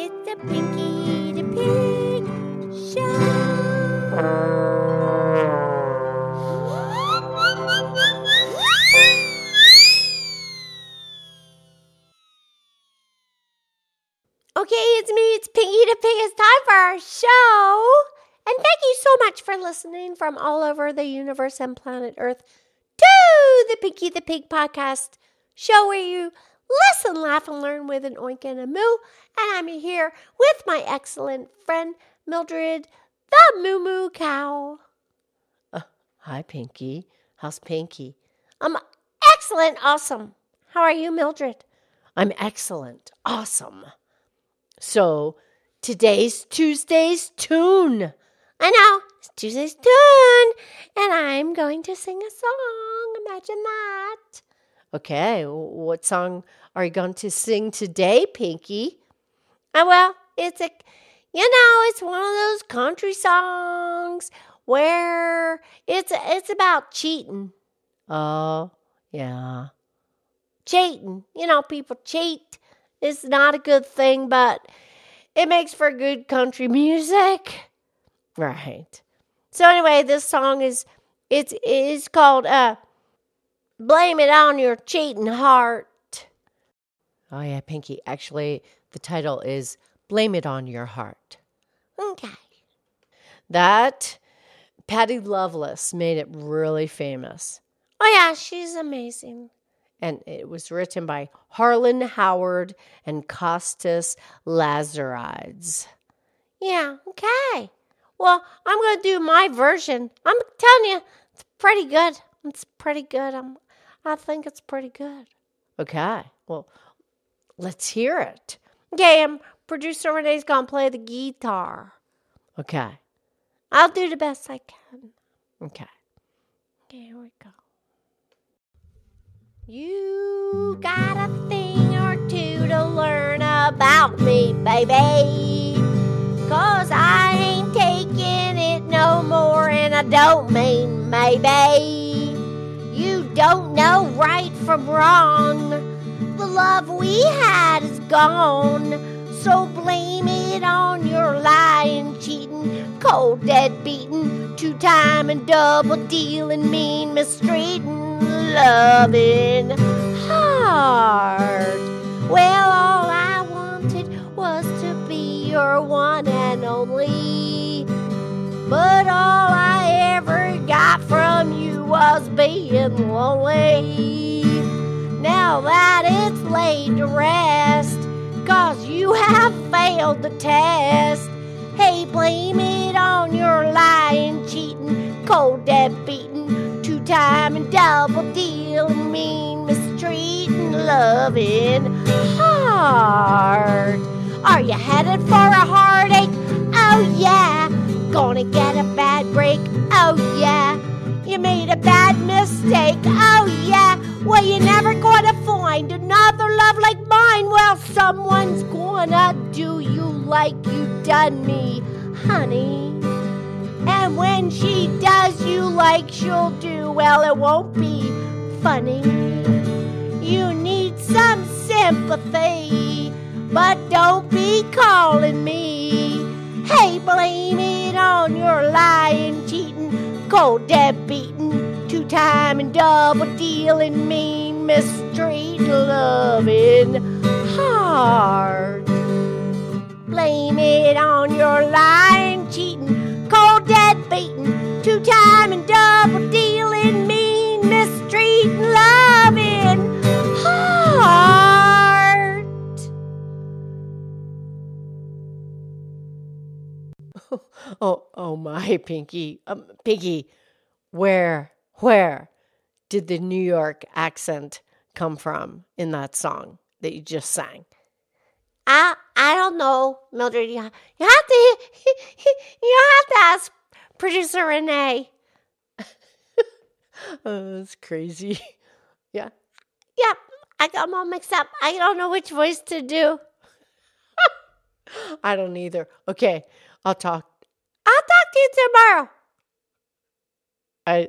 It's the Pinky the Pig Show. Okay, it's me, it's Pinky the Pig. It's time for our show. And thank you so much for listening from all over the universe and planet Earth to the Pinky the Pig podcast show where you listen, laugh, and learn with an oink and a moo. And I'm here with my excellent friend Mildred, the Moo Moo Cow. Uh, hi, Pinky. How's Pinky? I'm excellent, awesome. How are you, Mildred? I'm excellent, awesome. So, today's Tuesday's tune. I know, it's Tuesday's tune, and I'm going to sing a song. Imagine that. Okay, what song are you going to sing today, Pinky? Oh, well, it's a, you know, it's one of those country songs where it's it's about cheating. Oh, yeah. Cheating. You know, people cheat. It's not a good thing, but it makes for good country music. Right. So anyway, this song is it's is called uh Blame It on Your Cheating Heart. Oh yeah, Pinky. Actually, the title is Blame It on Your Heart. Okay. That Patty Loveless made it really famous. Oh yeah, she's amazing. And it was written by Harlan Howard and Kostas Lazarides. Yeah, okay. Well, I'm going to do my version. I'm telling you, it's pretty good. It's pretty good. I'm, I think it's pretty good. Okay. Well, let's hear it. Okay, um, producer Renee's to play the guitar. Okay. I'll do the best I can. Okay. Okay, here we go. You got a thing or two to learn about me, baby. Cause I ain't taking it no more, and I don't mean maybe. You don't know right from wrong. The love we had is gone. So blame it on your lying, cheating, cold, dead beating, two time and double dealing, mean, mistreating, loving heart. Well, all I wanted was to be your one and only. But all being lonely. Now that it's laid to rest, cause you have failed the test. Hey, blame it on your lying, cheating, cold, dead beating, two time and double dealing, mean, mistreating, loving heart. Are you headed for mistake? Oh, yeah. Well, you're never gonna find another love like mine. Well, someone's gonna do you like you done me, honey. And when she does you like she'll do, well, it won't be funny. You need some sympathy, but don't be calling me. Hey, blame it on your lying, cheating, cold, dead beating, two time and double dealing, mean, mistreat, loving heart. Blame it on your lying, cheating, cold, dead beating, two time and double dealing, mean, mistreat, loving heart. Oh, oh my, Pinky. Um, where, where did the New York accent come from in that song that you just sang? I I don't know, Mildred. You, you have to you have to ask producer Renee. oh, that's crazy. yeah. Yep, I got them all mixed up. I don't know which voice to do. I don't either. Okay, I'll talk. I'll talk to you tomorrow. I